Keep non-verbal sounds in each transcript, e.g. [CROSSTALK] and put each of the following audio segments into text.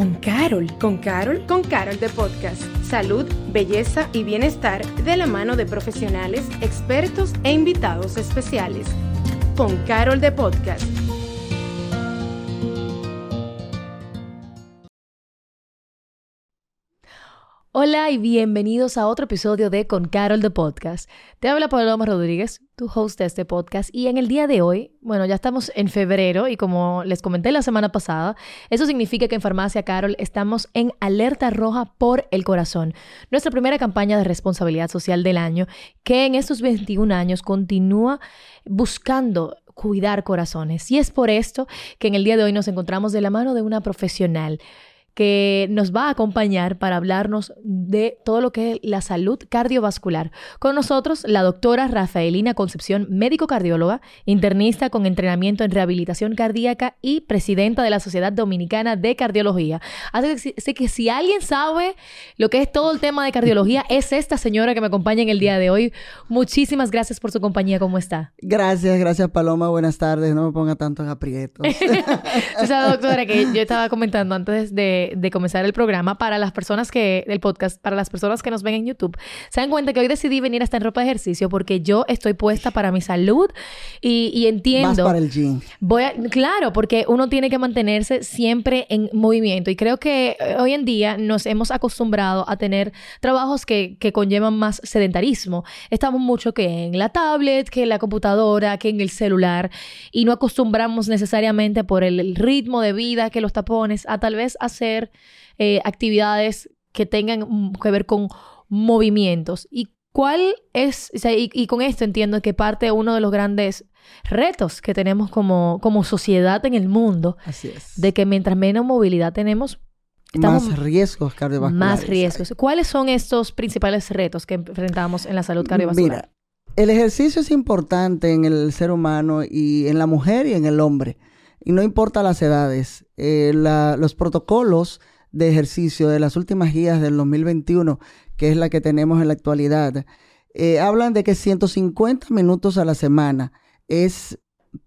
con Carol. ¿Con Carol? Con Carol de Podcast. Salud, belleza y bienestar de la mano de profesionales, expertos e invitados especiales. Con Carol de Podcast. Hola y bienvenidos a otro episodio de Con Carol de Podcast. Te habla Paloma Rodríguez, host de este podcast, y en el día de hoy, bueno, ya estamos en febrero y como les comenté la semana pasada, eso significa que en Farmacia Carol estamos en alerta roja por el corazón, nuestra primera campaña de responsabilidad social del año, que en estos 21 años continúa buscando cuidar corazones. Y es por esto que en el día de hoy nos encontramos de la mano de una profesional que nos va a acompañar para hablarnos de todo lo que es la salud cardiovascular. Con nosotros, la doctora Rafaelina Concepción, médico cardióloga, internista con entrenamiento en rehabilitación cardíaca y presidenta de la Sociedad Dominicana de Cardiología. Así que si alguien sabe lo que es todo el tema de cardiología, es esta señora que me acompaña en el día de hoy. Muchísimas gracias por su compañía. ¿Cómo está? Gracias, gracias Paloma. Buenas tardes. No me ponga tanto en aprietos. [LAUGHS] o sea, doctora, que yo estaba comentando antes de de, comenzar el programa, para las personas que, el podcast, para las personas que nos ven en YouTube, se dan cuenta que hoy decidí venir hasta en ropa de ejercicio porque yo estoy puesta para mi salud y, y entiendo. Vas para el gym. Voy a, claro, porque uno tiene que mantenerse siempre en movimiento y creo que eh, hoy en día nos hemos acostumbrado a tener trabajos que, que conllevan más sedentarismo. Estamos mucho que en la tablet, que en la computadora, que en el celular y no acostumbramos necesariamente por el ritmo de vida que los tapones a tal vez hacer eh, actividades que tengan que ver con movimientos. ¿Y cuál es, y, con esto entiendo que parte uno de los grandes retos que tenemos como, como sociedad en el mundo, Así es. de que mientras menos movilidad tenemos, más riesgos cardiovasculares. Más riesgos. ¿Cuáles son estos principales retos que enfrentamos en la salud cardiovascular? Mira, el ejercicio es importante en el ser humano y en la mujer y en el hombre y no importa las edades. Eh, los protocolos de ejercicio de las últimas guías del 2021, que es la que tenemos en la actualidad, eh, hablan de que 150 minutos a la semana es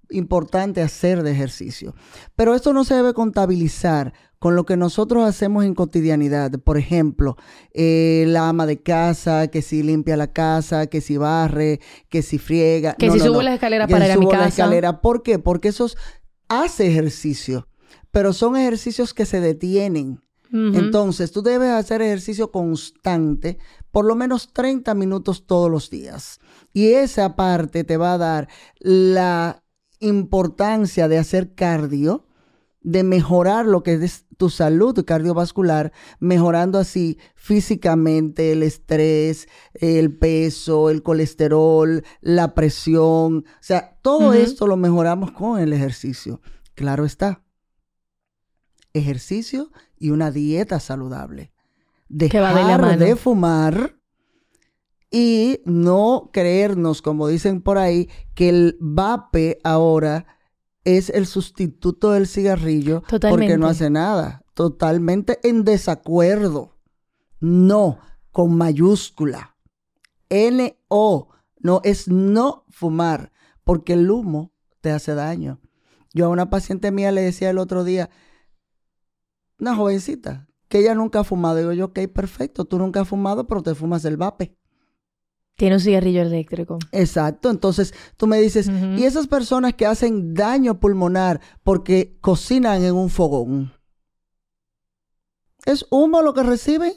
importante hacer de ejercicio. Pero esto no se debe contabilizar con lo que nosotros hacemos en cotidianidad. Por ejemplo, eh, la ama de casa, que si limpia la casa, que si barre, que si friega. Que si sube la escalera para ir a mi casa. La escalera. ¿Por qué? Porque esos hace ejercicio, pero son ejercicios que se detienen. Entonces, tú debes hacer ejercicio constante, por lo menos 30 minutos todos los días. Y esa parte te va a dar la importancia de hacer cardio, de mejorar lo que es tu salud cardiovascular, mejorando así físicamente el estrés, el peso, el colesterol, la presión. O sea, todo esto lo mejoramos con el ejercicio. Claro está. Ejercicio y una dieta saludable. Dejar de, de fumar y no creernos, como dicen por ahí, que el vape ahora es el sustituto del cigarrillo porque no hace nada. Totalmente en desacuerdo. No, con mayúscula. N-O. No, es no fumar, porque el humo te hace daño. Yo a una paciente mía le decía el otro día, una jovencita, que ella nunca ha fumado. Digo yo, ok, perfecto, tú nunca has fumado, pero te fumas el vape. Tiene un cigarrillo eléctrico. Exacto. Entonces tú me dices, ¿y esas personas que hacen daño pulmonar porque cocinan en un fogón? ¿Es humo lo que reciben?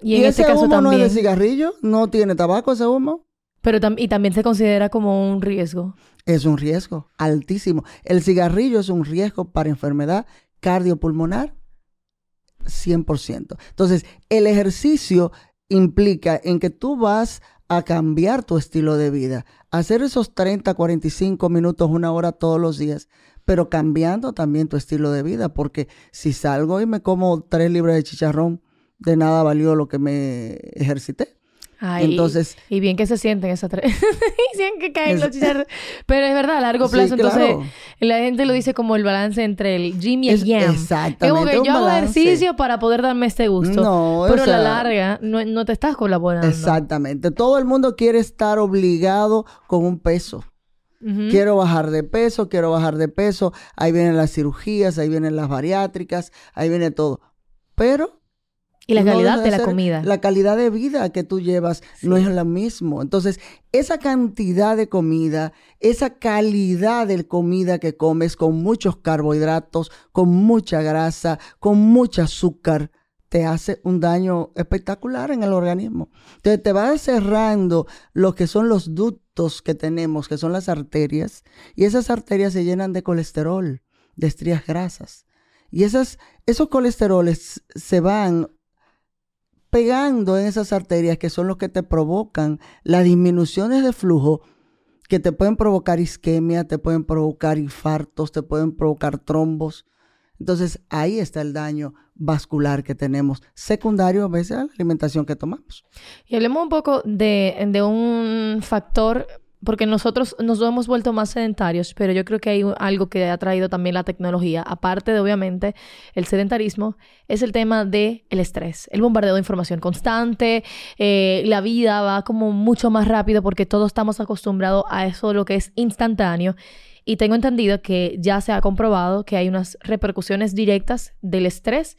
Y, en ese caso humo también. no es de cigarrillo, no tiene tabaco ese humo. Pero y también se considera como un riesgo. Es un riesgo altísimo. El cigarrillo es un riesgo para enfermedad cardiopulmonar 100%. Entonces, el ejercicio implica en que tú vas a cambiar tu estilo de vida, hacer esos 30, 45 minutos, una hora todos los días, pero cambiando también tu estilo de vida, porque si salgo y me como tres libras de chicharrón, de nada valió lo que me ejercité. Entonces, y, bien que se sienten esas tres. [LAUGHS] Dicen que caen los chicharrones. Pero es verdad, a largo plazo. entonces, la gente lo dice como el balance entre el gym y el yam. Exactamente. Es como que yo hago ejercicio para poder darme este gusto. No, Pero a la larga no, te estás colaborando. Exactamente. Todo el mundo quiere estar obligado con un peso. Quiero bajar de peso, quiero bajar de peso. Ahí vienen las cirugías, ahí vienen las bariátricas, ahí viene todo. pero y la calidad de, la comida. La calidad de vida que tú llevas no es la misma. Entonces, esa cantidad de comida, esa calidad de comida que comes con muchos carbohidratos, con mucha grasa, con mucho azúcar, te hace un daño espectacular en el organismo. Entonces, te va cerrando lo que son los ductos que tenemos, que son las arterias, y esas arterias se llenan de colesterol, de estrías grasas. Y esas, esos colesteroles se van pegando en esas arterias que son los que te provocan las disminuciones de flujo que te pueden provocar isquemia, te pueden provocar infartos, te pueden provocar trombos. Entonces ahí está el daño vascular que tenemos, secundario a veces a la alimentación que tomamos. Y hablemos un poco de, de un factor porque nosotros nos hemos vuelto más sedentarios, pero yo creo que hay algo que ha traído también la tecnología, aparte de obviamente el sedentarismo, es el tema del el estrés, el bombardeo de información constante, eh, la vida va como mucho más rápido porque todos estamos acostumbrados a eso, lo que es instantáneo. Y tengo entendido que ya se ha comprobado que hay unas repercusiones directas del estrés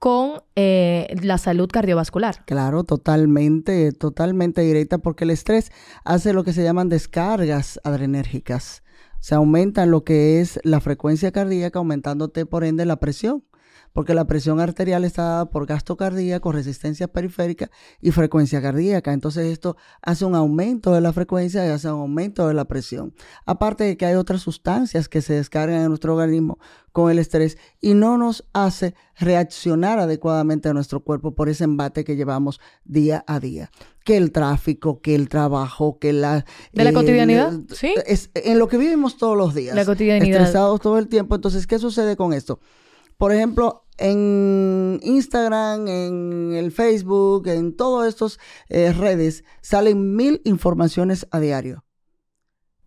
con eh, la salud cardiovascular. Claro, totalmente, totalmente directa, porque el estrés hace lo que se llaman descargas adrenérgicas. Se aumenta lo que es la frecuencia cardíaca, aumentándote por ende la presión porque la presión arterial está dada por gasto cardíaco, resistencia periférica y frecuencia cardíaca. Entonces esto hace un aumento de la frecuencia y hace un aumento de la presión. Aparte de que hay otras sustancias que se descargan en nuestro organismo con el estrés y no nos hace reaccionar adecuadamente a nuestro cuerpo por ese embate que llevamos día a día. Que el tráfico, que el trabajo, que la... De la cotidianidad, sí. Es, en lo que vivimos todos los días. La cotidianidad. Estresados todo el tiempo. Entonces, ¿qué sucede con esto? Por ejemplo, en Instagram, en el Facebook, en todas estas eh, redes, salen mil informaciones a diario.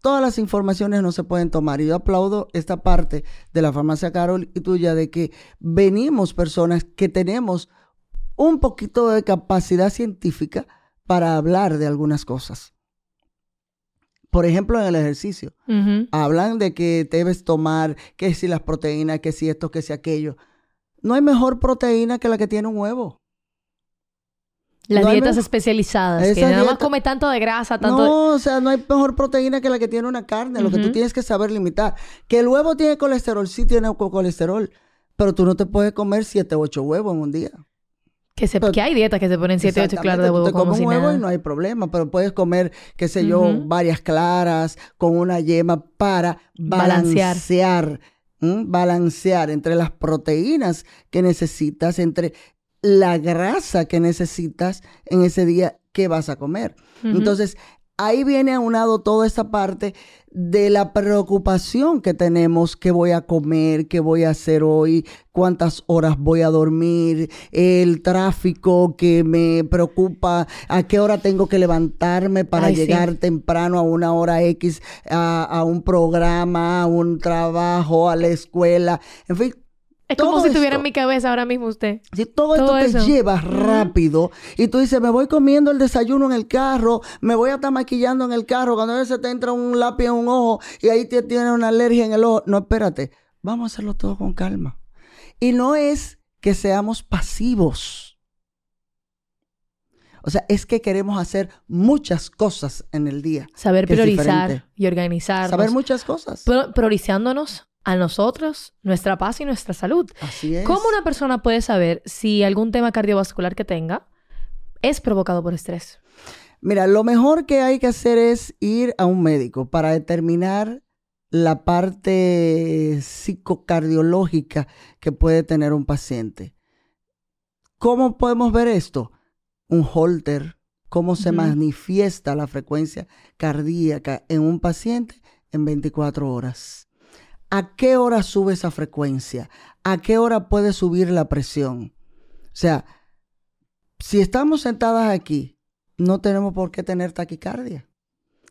Todas las informaciones no se pueden tomar. Y yo aplaudo esta parte de la farmacia Carol y tuya de que venimos personas que tenemos un poquito de capacidad científica para hablar de algunas cosas. Por ejemplo, en el ejercicio. Hablan de que debes tomar, que si las proteínas, que si esto, que si aquello. No hay mejor proteína que la que tiene un huevo. Las dietas especializadas, que nada más come tanto de grasa, tanto... No, o sea, no hay mejor proteína que la que tiene una carne. Lo que tú tienes que saber limitar. Que el huevo tiene colesterol, sí tiene colesterol. Pero tú no te puedes comer 7 o 8 huevos en un día. Que, se, que hay dietas que se ponen 7 o 8 claras de huevo. Te comes un huevo y no hay problema, pero puedes comer, qué sé yo, varias claras con una yema para balancear, balancear, entre las proteínas que necesitas, entre la grasa que necesitas en ese día que vas a comer. Entonces, ahí viene aunado toda esta parte de la preocupación que tenemos, qué voy a comer, qué voy a hacer hoy, cuántas horas voy a dormir, el tráfico que me preocupa, a qué hora tengo que levantarme para llegar temprano a una hora X a, a un programa, a un trabajo, a la escuela, en fin, es como si tuviera en mi cabeza ahora mismo usted. Si todo, esto te lleva rápido y tú dices, me voy comiendo el desayuno en el carro, me voy a estar maquillando en el carro, cuando a veces te entra un lápiz en un ojo y ahí te tiene una alergia en el ojo. No, espérate, vamos a hacerlo todo con calma. Y no es que seamos pasivos. O sea, es que queremos hacer muchas cosas en el día. Saber priorizar y organizar. Saber muchas cosas. priorizándonos a nosotros, nuestra paz y nuestra salud. Así es. ¿Cómo una persona puede saber si algún tema cardiovascular que tenga es provocado por estrés? Mira, lo mejor que hay que hacer es ir a un médico para determinar la parte psicocardiológica que puede tener un paciente. ¿Cómo podemos ver esto? Un holter, cómo se manifiesta la frecuencia cardíaca en un paciente en 24 horas. ¿A qué hora sube esa frecuencia? ¿A qué hora puede subir la presión? O sea, si estamos sentadas aquí, no tenemos por qué tener taquicardia.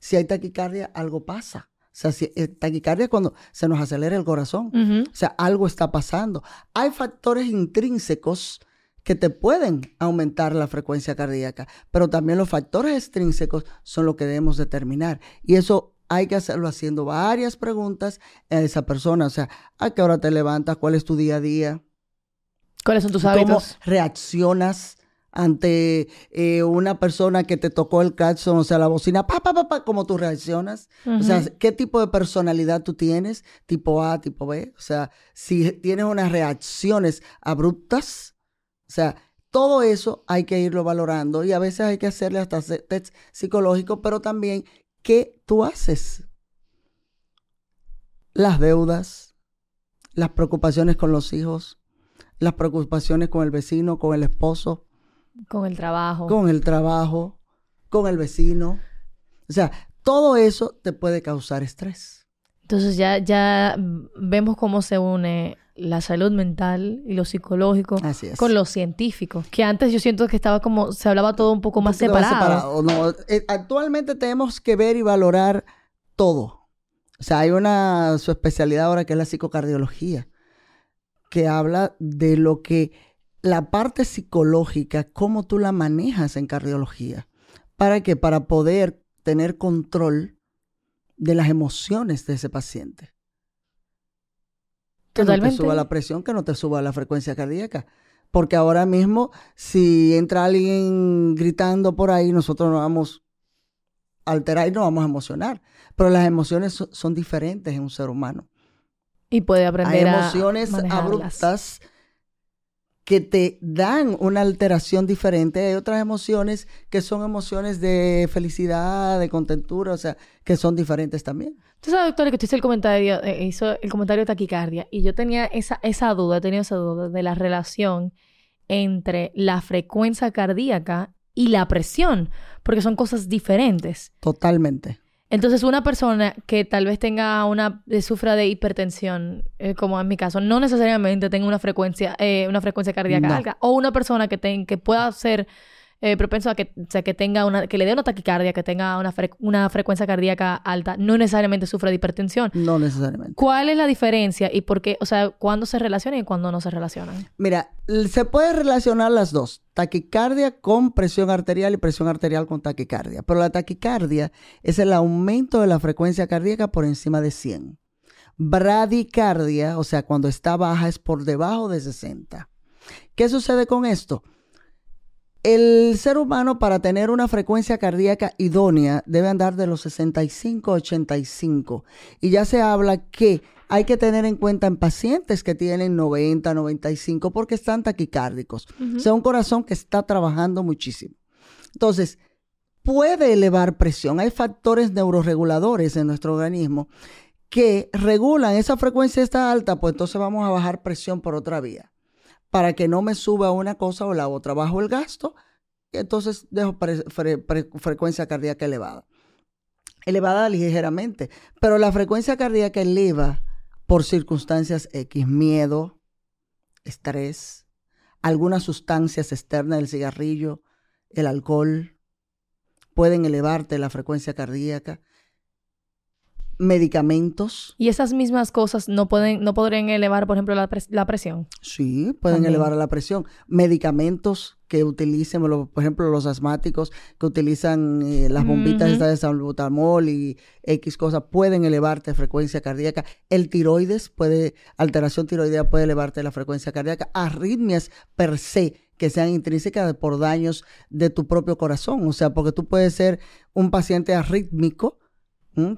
Si hay taquicardia, algo pasa. O sea, si, eh, taquicardia es cuando se nos acelera el corazón. O sea, algo está pasando. Hay factores intrínsecos que te pueden aumentar la frecuencia cardíaca, pero también los factores extrínsecos son lo que debemos determinar. Y eso hay que hacerlo haciendo varias preguntas a esa persona. O sea, ¿a qué hora te levantas? ¿Cuál es tu día a día? ¿Cuáles son tus hábitos? ¿Cómo reaccionas ante eh, una persona que te tocó el claxon, o sea, la bocina, pa, pa, pa, pa, cómo tú reaccionas. O sea, qué tipo de personalidad tú tienes, tipo A, tipo B. O sea, si tienes unas reacciones abruptas, o sea, todo eso hay que irlo valorando y a veces hay que hacerle hasta test psicológico, pero también qué tú haces. Las deudas, las preocupaciones con los hijos, las preocupaciones con el vecino, con el esposo, con el trabajo. Con el trabajo, con el vecino. O sea, todo eso te puede causar estrés. Entonces ya, ya vemos cómo se une la salud mental y lo psicológico con lo científico. Que antes yo siento que estaba como, se hablaba todo un poco más separado. Eh, actualmente tenemos que ver y valorar todo. O sea, hay una su especialidad ahora que es la psicocardiología, que habla de lo que la parte psicológica, cómo tú la manejas en cardiología. ¿Para qué? Para poder tener control de las emociones de ese paciente. Que no te suba la presión, que no te suba la frecuencia cardíaca. Porque ahora mismo, si entra alguien gritando por ahí, nosotros nos vamos a alterar y nos vamos a emocionar. Pero las emociones son, diferentes en un ser humano. Y puede aprender Hay emociones abruptas que te dan una alteración diferente. Hay otras emociones que son emociones de felicidad, de contentura, o sea, que son diferentes también. Sabes, doctora, que tú hizo el comentario, eh, hizo el comentario de taquicardia y yo tenía esa, esa duda, he tenido esa duda de la relación entre la frecuencia cardíaca y la presión, porque son cosas diferentes. Totalmente. Entonces, una persona que tal vez tenga una, eh, sufra de hipertensión, eh, como en mi caso, no necesariamente tenga una frecuencia, eh, una frecuencia cardíaca alta, o una persona que, que pueda ser eh, propenso a que, que tenga una, que le dé una taquicardia, que tenga una, una frecuencia cardíaca alta, no necesariamente sufre de hipertensión. No necesariamente. ¿Cuál es la diferencia y por qué, o sea, cuándo se relacionan y cuándo no se relacionan? Mira, se puede relacionar las dos, taquicardia con presión arterial y presión arterial con taquicardia, pero la taquicardia es el aumento de la frecuencia cardíaca por encima de 100. Bradicardia, o sea, cuando está baja es por debajo de 60. ¿Qué sucede con esto? El ser humano para tener una frecuencia cardíaca idónea debe andar de los 65 a 85. Y ya se habla que hay que tener en cuenta en pacientes que tienen 90, 95 porque están taquicárdicos. O sea, un corazón que está trabajando muchísimo. Entonces, puede elevar presión. Hay factores neuroreguladores en nuestro organismo que regulan esa frecuencia está alta, pues entonces vamos a bajar presión por otra vía para que no me suba una cosa o la otra. Bajo el gasto y entonces dejo frecuencia cardíaca elevada. Elevada ligeramente, pero la frecuencia cardíaca eleva por circunstancias X, miedo, estrés, algunas sustancias externas del cigarrillo, el alcohol, pueden elevarte la frecuencia cardíaca medicamentos. ¿Y esas mismas cosas no pueden, no podrían elevar, por ejemplo, la, presión? Sí, pueden elevar la presión. Medicamentos que utilicen, por ejemplo, los asmáticos que utilizan eh, las bombitas de salbutamol y X cosas, pueden elevarte frecuencia cardíaca. El tiroides puede, alteración tiroidea puede elevarte la frecuencia cardíaca. Arritmias per se que sean intrínsecas por daños de tu propio corazón. O sea, porque tú puedes ser un paciente arrítmico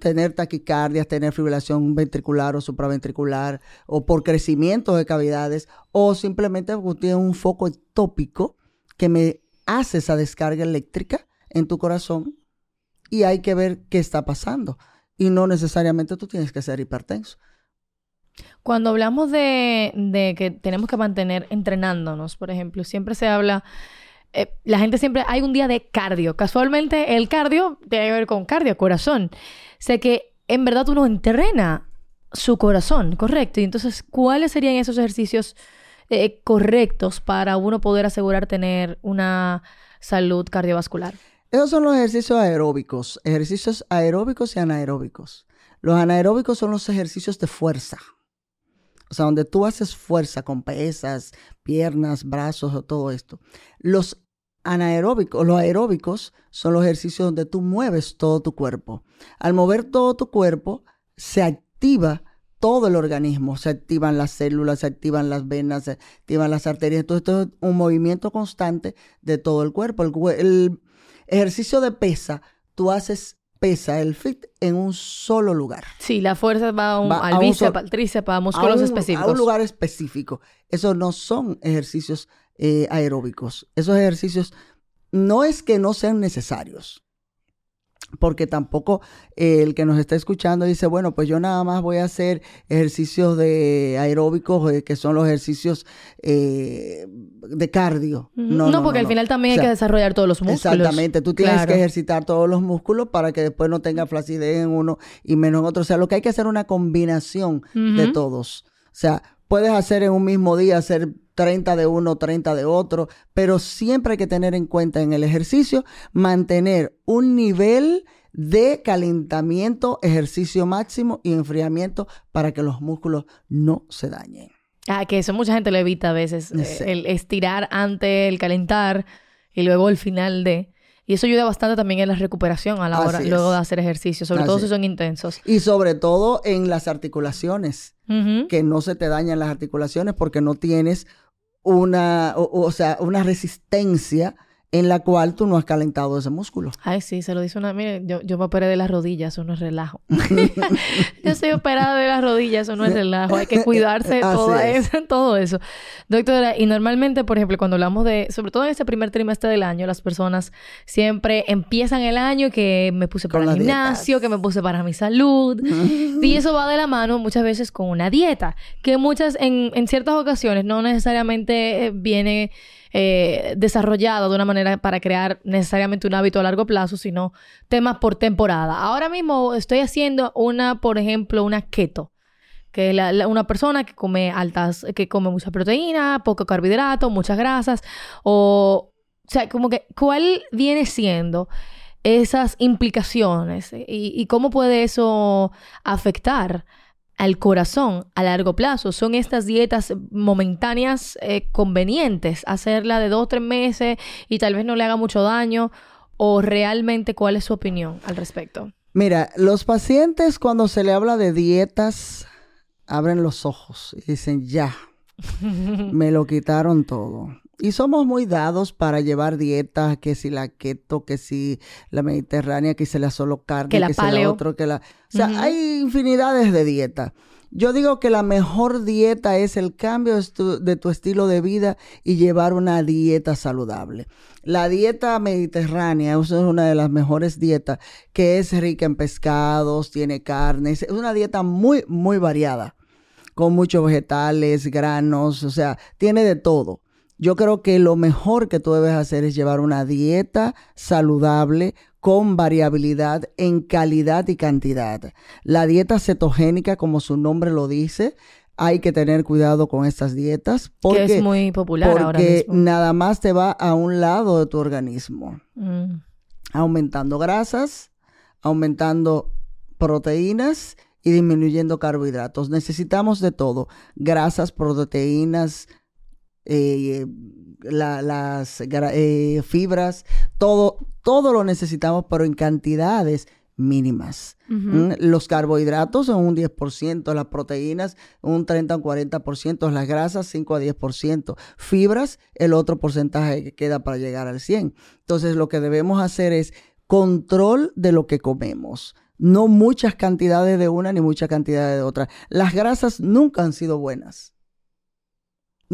tener taquicardias, tener fibrilación ventricular o supraventricular, o por crecimiento de cavidades, o simplemente porque tienes un foco ectópico que me hace esa descarga eléctrica en tu corazón y hay que ver qué está pasando. Y no necesariamente tú tienes que ser hipertenso. Cuando hablamos de, de que tenemos que mantener entrenándonos, por ejemplo, siempre se habla eh, la gente siempre, hay un día de cardio. Casualmente el cardio tiene que ver con cardio, corazón. Sé que en verdad uno entrena su corazón, correcto. Y entonces, ¿cuáles serían esos ejercicios eh, correctos para uno poder asegurar tener una salud cardiovascular? Esos son los ejercicios aeróbicos, ejercicios aeróbicos y anaeróbicos. Los anaeróbicos son los ejercicios de fuerza. O sea, donde tú haces fuerza con pesas, piernas, brazos o todo esto. Los anaeróbicos, los aeróbicos son los ejercicios donde tú mueves todo tu cuerpo. Al mover todo tu cuerpo, se activa todo el organismo. Se activan las células, se activan las venas, se activan las arterias. Todo esto es un movimiento constante de todo el cuerpo. El, ejercicio de pesa, tú haces pesa, el fit, en un solo lugar. Sí, la fuerza va, al bíceps, al tríceps, a músculos específicos. A un lugar específico. Esos no son ejercicios eh, aeróbicos. Esos ejercicios no es que no sean necesarios porque tampoco eh, el que nos está escuchando dice, bueno, pues yo nada más voy a hacer ejercicios de aeróbicos, eh, que son los ejercicios eh, de cardio. No, porque al final también hay que desarrollar todos los músculos. Exactamente, tú tienes que ejercitar todos los músculos para que después no tenga flacidez en uno y menos en otro. O sea, lo que hay que hacer es una combinación de todos. O sea, puedes hacer en un mismo día, hacer 30 de uno, 30 de otro, pero siempre hay que tener en cuenta en el ejercicio mantener un nivel de calentamiento, ejercicio máximo y enfriamiento para que los músculos no se dañen. Ah, que eso mucha gente lo evita a veces, eh, el estirar antes, el calentar y luego el final de... Y eso ayuda bastante también en la recuperación a la hora, luego de hacer ejercicio, sobre todo si son intensos. Y sobre todo en las articulaciones, que no se te dañan las articulaciones porque no tienes una, o sea, una resistencia en la cual tú no has calentado ese músculo. Ay, sí, se lo dice una... Mire, yo, yo me operé de las rodillas, eso no es relajo. [LAUGHS] [LAUGHS] yo soy operada de las rodillas, eso no es relajo. Hay que cuidarse [LAUGHS] todo eso, todo eso. Doctora, y normalmente, por ejemplo, cuando hablamos de... Sobre todo en este primer trimestre del año, las personas siempre empiezan el año que me puse para el gimnasio, que me puse para mi salud. y eso va de la mano muchas veces con una dieta, que muchas, en, en ciertas ocasiones, no necesariamente viene eh, desarrollado de una manera para crear necesariamente un hábito a largo plazo, sino temas por temporada. Ahora mismo estoy haciendo una, por ejemplo, una keto que una persona que come altas, que come mucha proteína, poco carbohidrato, muchas grasas, o, o sea, como que, ¿cuál viene siendo esas implicaciones y cómo puede eso afectar al corazón a largo plazo. Son estas dietas momentáneas eh, convenientes, hacerla de dos o tres meses y tal vez no le haga mucho daño. ¿O realmente cuál es su opinión al respecto? Mira, los pacientes cuando se le habla de dietas abren los ojos y dicen, ya, [LAUGHS] me lo quitaron todo. Y somos muy dados para llevar dietas, que si la keto, que si la mediterránea, que si la solo carne, que, la si la otro, que la... O sea, hay infinidades de dietas. Yo digo que la mejor dieta es el cambio de tu, estilo de vida y llevar una dieta saludable. La dieta mediterránea es una de las mejores dietas que es rica en pescados, tiene carnes, es una dieta muy, muy variada, con muchos vegetales, granos, o sea, tiene de todo. Yo creo que lo mejor que tú debes hacer es llevar una dieta saludable con variabilidad en calidad y cantidad. La dieta cetogénica, como su nombre lo dice, hay que tener cuidado con estas dietas porque es muy popular porque ahora mismo. nada más te va a un lado de tu organismo, mm. aumentando grasas, aumentando proteínas y disminuyendo carbohidratos. Necesitamos de todo, grasas, proteínas, eh, las eh, fibras, todo, todo lo necesitamos, pero en cantidades mínimas. Los carbohidratos son un 10%, las proteínas un 30 o 40%, las grasas 5 a 10%, fibras el otro porcentaje que queda para llegar al 100. Entonces lo que debemos hacer es control de lo que comemos. No muchas cantidades de una ni muchas cantidades de otra. Las grasas nunca han sido buenas.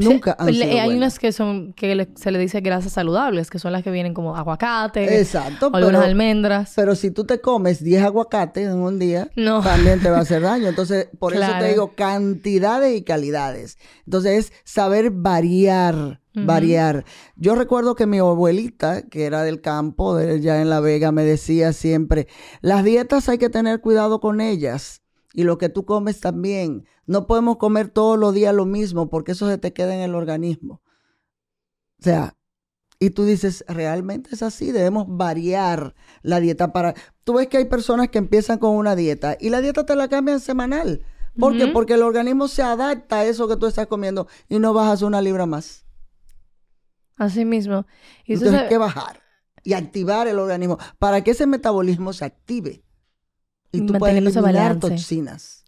Nunca han sido Hay unas que son, que se le dice grasas saludables, que son las que vienen como aguacate. Exacto. O algunas almendras. Pero si tú te comes 10 aguacates en un día, [LAUGHS] también te va a hacer daño. Entonces, por eso te digo cantidades y calidades. Entonces, es saber variar, variar. Yo recuerdo que mi abuelita, que era del campo, de, ya en La Vega, me decía siempre, las dietas hay que tener cuidado con ellas y lo que tú comes también. No podemos comer todos los días lo mismo porque eso se te queda en el organismo. O sea, y tú dices, realmente es así, debemos variar la dieta para... Tú ves que hay personas que empiezan con una dieta y la dieta te la cambian semanal. ¿Por qué? Porque el organismo se adapta a eso que tú estás comiendo y no bajas una libra más. Así mismo. Y Entonces hay que bajar y activar el organismo para que ese metabolismo se active y tú puedas eliminar toxinas.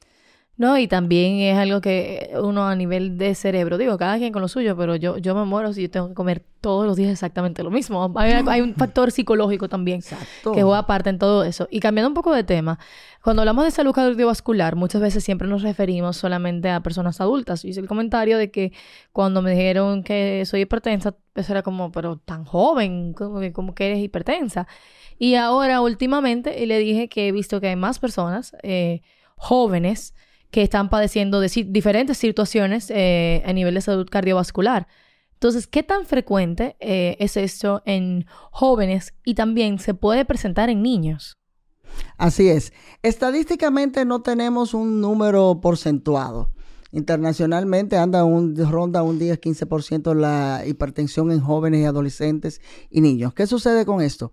No, y también es algo que uno a nivel de cerebro, digo, cada quien con lo suyo, pero yo, yo me muero si yo tengo que comer todos los días exactamente lo mismo. [LAUGHS] Hay, un factor psicológico también que juega parte en todo eso. Y cambiando un poco de tema, cuando hablamos de salud cardiovascular, muchas veces siempre nos referimos solamente a personas adultas. Hice el comentario de que cuando me dijeron que soy hipertensa, eso era como, pero tan joven, como, que eres hipertensa. Y ahora, últimamente, le dije que he visto que hay más personas eh, jóvenes que están padeciendo de diferentes situaciones eh, a nivel de salud cardiovascular. Entonces, ¿qué tan frecuente eh, es esto en jóvenes y también se puede presentar en niños? Así es. Estadísticamente no tenemos un número porcentuado. Internacionalmente anda un, ronda un 10-15% la hipertensión en jóvenes y adolescentes y niños. ¿Qué sucede con esto?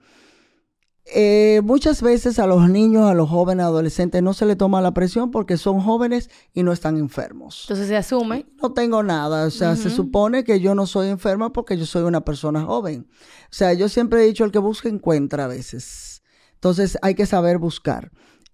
Eh, muchas veces a los niños, a los jóvenes, adolescentes no se le toma la presión porque son jóvenes y no están enfermos. Entonces se asume. No tengo nada, o sea, se supone que yo no soy enferma porque yo soy una persona joven. O sea, yo siempre he dicho, el que busca encuentra a veces. Entonces hay que saber buscar.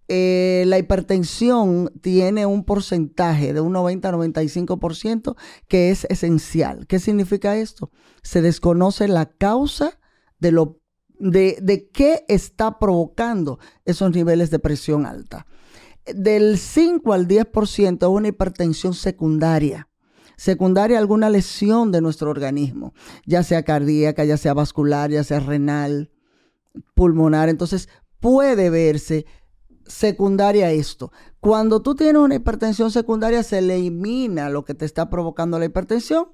Eh, la hipertensión tiene un porcentaje de un 90-95% que es esencial. ¿Qué significa esto? Se desconoce la causa de lo de, qué está provocando esos niveles de presión alta. Del 5 al 10% es una hipertensión secundaria. Secundaria alguna lesión de nuestro organismo, ya sea cardíaca, ya sea vascular, ya sea renal, pulmonar. Entonces puede verse secundaria esto. Cuando tú tienes una hipertensión secundaria, se elimina lo que te está provocando la hipertensión.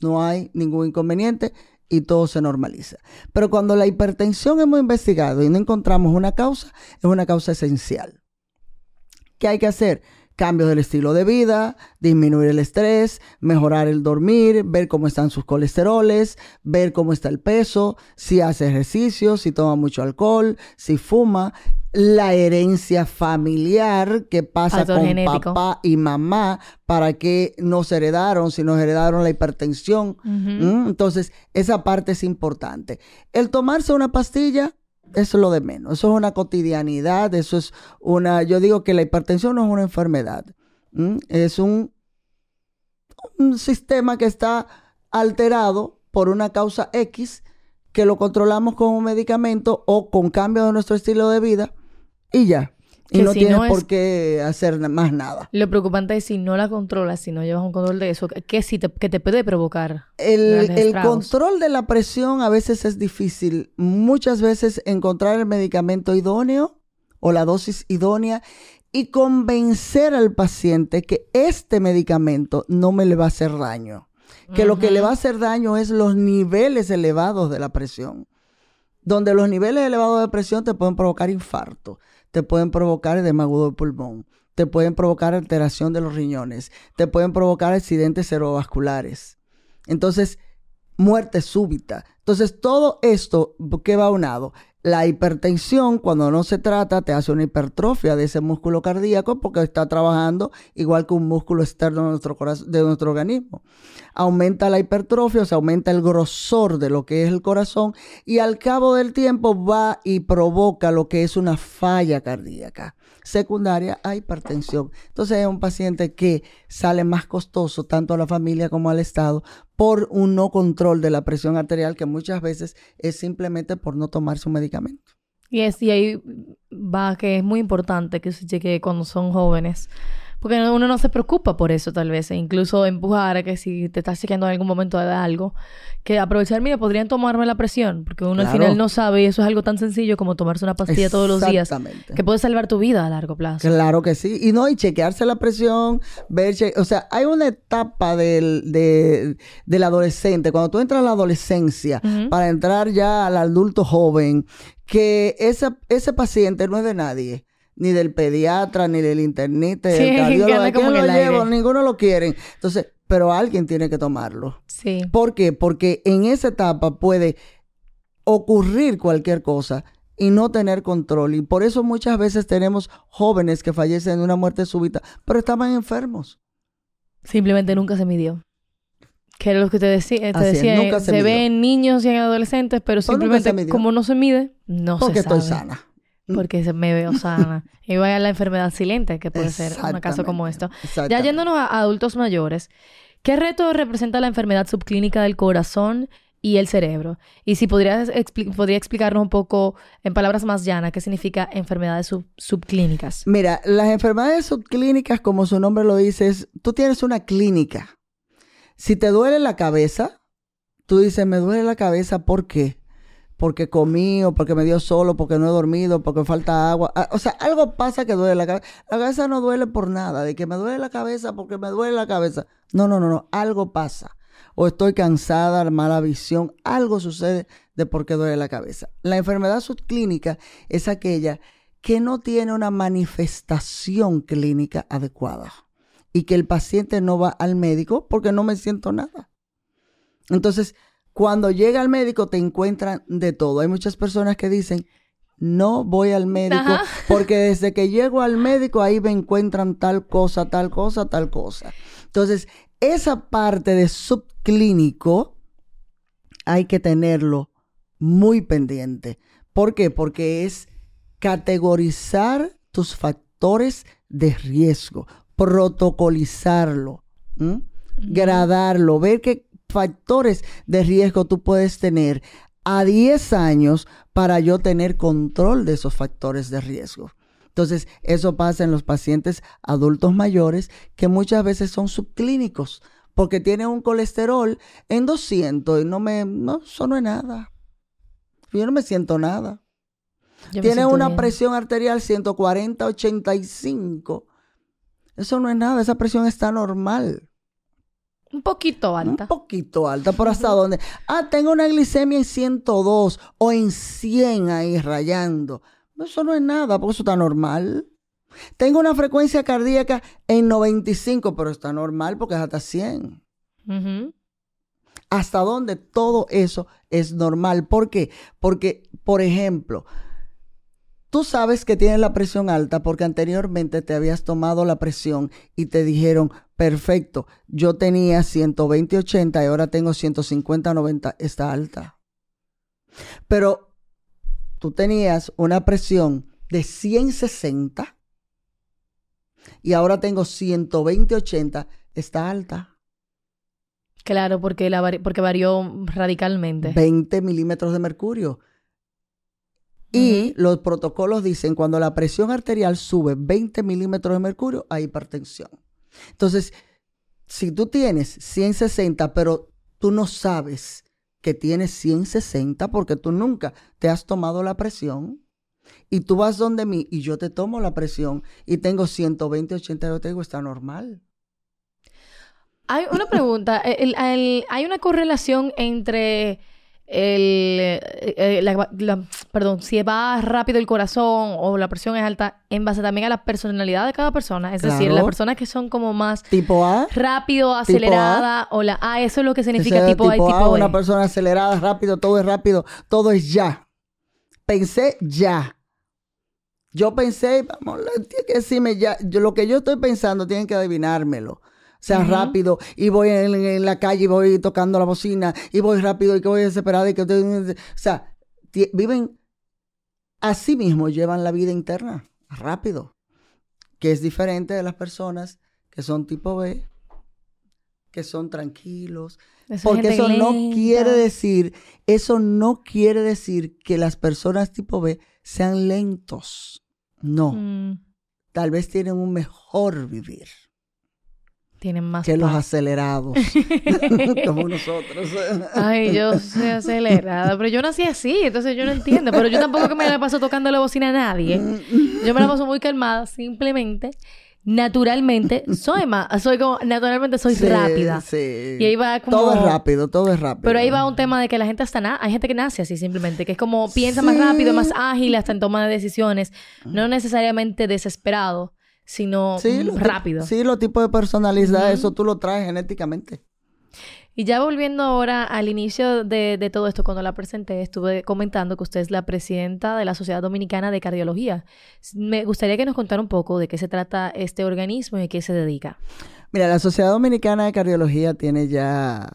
No hay ningún inconveniente y todo se normaliza. Pero cuando la hipertensión hemos investigado y no encontramos una causa, es una causa esencial. ¿Qué hay que hacer? Cambios del estilo de vida, disminuir el estrés, mejorar el dormir, ver cómo están sus colesteroles, ver cómo está el peso, si hace ejercicio, si toma mucho alcohol, si fuma, la herencia familiar que pasa con papá y mamá, para que nos heredaron, si nos heredaron la hipertensión. Entonces, esa parte es importante. El tomarse una pastilla, eso es lo de menos. Eso es una cotidianidad, eso es una, yo digo que la hipertensión no es una enfermedad, es un, un sistema que está alterado por una causa X que lo controlamos con un medicamento o con cambio de nuestro estilo de vida y ya. Y no tienes por qué hacer más nada. Lo preocupante es si no la controlas, si no llevas un control de eso, ¿qué si te, que te puede provocar? El, el control de la presión a veces es difícil. Muchas veces encontrar el medicamento idóneo o la dosis idónea y convencer al paciente que este medicamento no me le va a hacer daño. Que lo que le va a hacer daño es los niveles elevados de la presión. Donde los niveles elevados de presión te pueden provocar infarto te pueden provocar edema agudo de pulmón, te pueden provocar alteración de los riñones, te pueden provocar accidentes cerebrovasculares. Entonces, muerte súbita. Entonces, todo esto, ¿qué va unado? La hipertensión, cuando no se trata, te hace una hipertrofia de ese músculo cardíaco porque está trabajando igual que un músculo externo de nuestro, corazón, de nuestro organismo. Aumenta la hipertrofia, o sea, aumenta el grosor de lo que es el corazón y al cabo del tiempo va y provoca lo que es una falla cardíaca secundaria a hipertensión. Entonces es un paciente que sale más costoso tanto a la familia como al Estado por un no control de la presión arterial que muchas veces es simplemente por no tomar su medicamento. Y, es, y ahí va que es muy importante que se cheque cuando son jóvenes porque uno no se preocupa por eso tal vez, e incluso empujar a que si te estás chequeando en algún momento de algo, que aprovechar, mira, podrían tomarme la presión, porque uno al final no sabe y eso es algo tan sencillo como tomarse una pastilla todos los días, que puede salvar tu vida a largo plazo. Claro que sí, y no, y chequearse la presión, ver, o sea, hay una etapa del, de, del adolescente, cuando tú entras a la adolescencia, para entrar ya al adulto joven, que esa, ese paciente no es de nadie ni del pediatra, ni del internista, ni del [LAUGHS] cardiólogo. lo llevo? Ninguno lo quiere. Entonces, pero alguien tiene que tomarlo. Sí. ¿Por qué? Porque en esa etapa puede ocurrir cualquier cosa y no tener control. Y por eso muchas veces tenemos jóvenes que fallecen de una muerte súbita, pero estaban enfermos. Simplemente nunca se midió. Que era lo que te, decía, te decía. nunca se, ve en niños y en adolescentes, pero simplemente como no se mide, no Porque se sabe. estoy sana. Porque me veo sana. [LAUGHS] y voy a la enfermedad silente, que puede ser un caso como esto. Ya yéndonos a adultos mayores, ¿qué reto representa la enfermedad subclínica del corazón y el cerebro? Y si podrías podría explicarnos un poco, en palabras más llanas, qué significa enfermedades subclínicas. Mira, las enfermedades subclínicas, como su nombre lo dice, es, tú tienes una clínica. Si te duele la cabeza, tú dices, me duele la cabeza, ¿por qué? Porque comí o porque me dio solo, porque no he dormido, porque falta agua. Ah, o sea, algo pasa que duele la cabeza. La cabeza no duele por nada, de que me duele la cabeza porque me duele la cabeza. No, no, no, no, algo pasa. O estoy cansada, mala visión, algo sucede de por qué duele la cabeza. La enfermedad subclínica es aquella que no tiene una manifestación clínica adecuada y que el paciente no va al médico porque no me siento nada. Entonces, cuando llega al médico te encuentran de todo. Hay muchas personas que dicen, no voy al médico [LAUGHS] porque desde que llego al médico ahí me encuentran tal cosa, tal cosa, tal cosa. Entonces, esa parte de subclínico hay que tenerlo muy pendiente. ¿Por qué? Porque es categorizar tus factores de riesgo, protocolizarlo, gradarlo, ver que factores de riesgo tú puedes tener a 10 años para yo tener control de esos factores de riesgo. Entonces, eso pasa en los pacientes adultos mayores que muchas veces son subclínicos porque tienen un colesterol en 200 y no me, no, eso no es nada. Yo no me siento nada. Tienen una presión arterial 140, 85. Eso no es nada, esa presión está normal. Un poquito alta. Un poquito alta, por hasta dónde. Ah, tengo una glicemia en 102 o en 100 ahí rayando. Eso no es nada, porque eso está normal. Tengo una frecuencia cardíaca en 95, pero está normal porque es hasta 100. ¿Hasta dónde todo eso es normal? ¿Por qué? Porque, por ejemplo, Tú sabes que tienes la presión alta porque anteriormente te habías tomado la presión y te dijeron, perfecto, yo tenía 120-80 y ahora tengo 150-90, está alta. Pero tú tenías una presión de 160 y ahora tengo 120-80, está alta. Claro, porque, la, porque varió radicalmente. 20 milímetros de mercurio. Y los protocolos dicen cuando la presión arterial sube 20 milímetros de mercurio, hay hipertensión. Entonces, si tú tienes 160, pero tú no sabes que tienes 160 porque tú nunca te has tomado la presión y tú vas donde mí y yo te tomo la presión y tengo 120, 80, yo te digo, está normal. Hay una pregunta, [LAUGHS] hay una correlación entre el, eh, eh, perdón, si va rápido el corazón o la presión es alta, en base también a la personalidad de cada persona. Es decir, las personas que son como más tipo A, rápido, acelerada, o la A, eso es lo que significa tipo, A y tipo A. Una persona acelerada, rápido, todo es rápido, todo es ya. Pensé ya. Yo pensé, vamos, tiene que decirme ya. Yo, lo que yo estoy pensando, tienen que adivinármelo sea rápido y voy en, la calle y voy tocando la bocina y voy rápido y que voy desesperado y que o sea, viven así mismo llevan la vida interna rápido, que es diferente de las personas que son tipo B, que son tranquilos, porque eso no quiere decir, eso no quiere decir que las personas tipo B sean lentos. No. Mm. Tal vez tienen un mejor vivir. Tienen más que los acelerados, [LAUGHS] [LAUGHS] como nosotros. Ay, yo soy acelerada, pero yo nací así, entonces yo no entiendo. Pero yo tampoco que me la paso tocando la bocina a nadie. Yo me la paso muy calmada, simplemente, naturalmente, soy más, soy como, naturalmente soy rápida. Sí. Y ahí va como... Todo es rápido, todo es rápido. Pero ahí va un tema de que la gente hasta nada, hay gente que nace así simplemente, que es como piensa más rápido, más ágil hasta en toma de decisiones, no necesariamente desesperado sino rápido. sí, los tipos de personalidad, eso tú lo traes genéticamente. Y ya volviendo ahora al inicio de, de, todo esto, cuando la presenté, estuve comentando que usted es la presidenta de la Sociedad Dominicana de Cardiología. Me gustaría que nos contara un poco de qué se trata este organismo y a qué se dedica. Mira, la Sociedad Dominicana de Cardiología tiene ya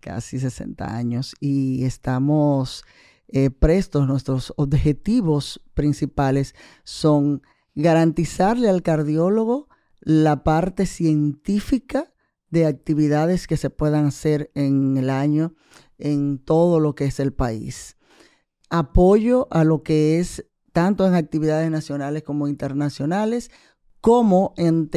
casi 60 años y estamos eh, prestos, nuestros objetivos principales son garantizarle al cardiólogo la parte científica de actividades que se puedan hacer en el año en todo lo que es el país. Apoyo a lo que es tanto en actividades nacionales como internacionales, como en,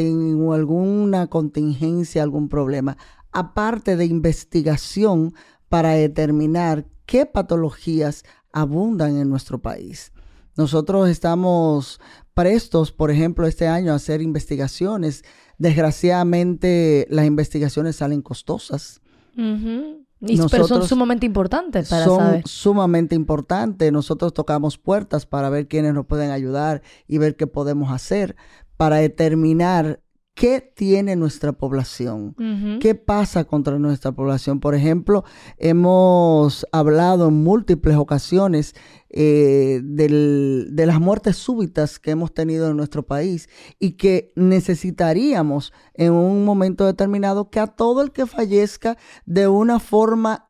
alguna contingencia, algún problema, aparte de investigación para determinar qué patologías abundan en nuestro país. Nosotros estamos prestos, por ejemplo, este año a hacer investigaciones. Desgraciadamente, las investigaciones salen costosas. pero son sumamente importantes para son sumamente importantes. Nosotros tocamos puertas para ver quiénes nos pueden ayudar y ver qué podemos hacer para determinar ¿Qué tiene nuestra población? ¿Qué pasa contra nuestra población? Por ejemplo, hemos hablado en múltiples ocasiones eh, de las muertes súbitas que hemos tenido en nuestro país y que necesitaríamos en un momento determinado que a todo el que fallezca de una forma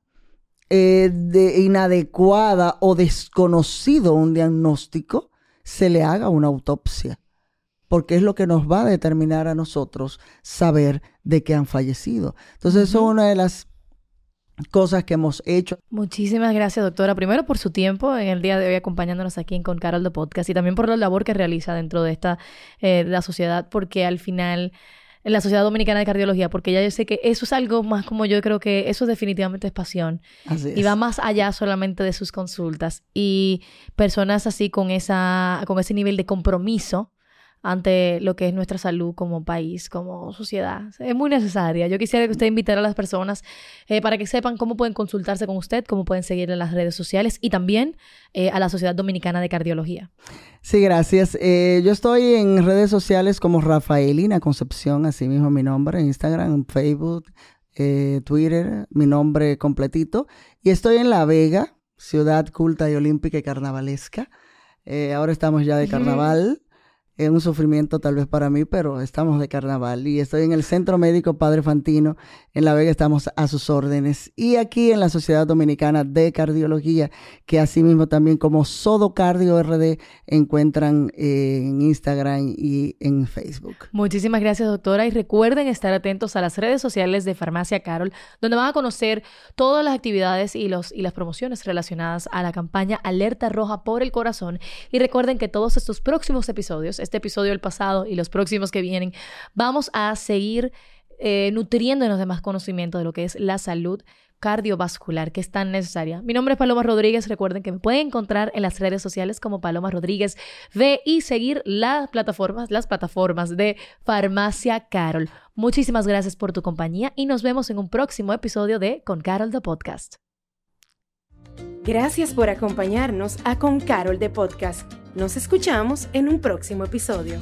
eh, de inadecuada o desconocido un diagnóstico, se le haga una autopsia porque es lo que nos va a determinar a nosotros saber de qué han fallecido. Entonces, eso es una de las cosas que hemos hecho. Muchísimas gracias, doctora. Primero por su tiempo en el día de hoy acompañándonos aquí en Con Carol de Podcast y también por la labor que realiza dentro de esta eh, la sociedad, porque al final en la Sociedad Dominicana de Cardiología, porque ya yo sé que eso es algo más como yo creo que eso definitivamente es pasión. Así Y va más allá solamente de sus consultas. Y personas así con esa, con ese nivel de compromiso ante lo que es nuestra salud como país, como sociedad. Es muy necesaria. Yo quisiera que usted invitara a las personas eh, para que sepan cómo pueden consultarse con usted, cómo pueden seguirle en las redes sociales y también eh, a la Sociedad Dominicana de Cardiología. Sí, gracias. Eh, yo estoy en redes sociales como Rafaelina Concepción, así mismo mi nombre, en Instagram, Facebook, Twitter, mi nombre completito. Y estoy en La Vega, ciudad culta y olímpica y carnavalesca. ahora estamos ya de carnaval es un sufrimiento tal vez para mí, pero estamos de carnaval y estoy en el Centro Médico Padre Fantino. En La Vega estamos a sus órdenes. Y aquí en la Sociedad Dominicana de Cardiología, que asimismo también como Sodocardio RD encuentran eh, en Instagram y en Facebook. Muchísimas gracias, doctora. Y recuerden estar atentos a las redes sociales de Farmacia Carol, donde van a conocer todas las actividades y, los, y las promociones relacionadas a la campaña Alerta Roja por el Corazón. Y recuerden que todos estos próximos episodios este episodio del pasado y los próximos que vienen, vamos a seguir eh, nutriéndonos de más conocimiento de lo que es la salud cardiovascular que es tan necesaria. Mi nombre es Paloma Rodríguez. Recuerden que me pueden encontrar en las redes sociales como Paloma Rodríguez ve y seguir las plataformas, las plataformas de Farmacia Carol. Muchísimas gracias por tu compañía y nos vemos en un próximo episodio de Con Carol the Podcast. Gracias por acompañarnos a Con Carol de Podcast. Nos escuchamos en un próximo episodio.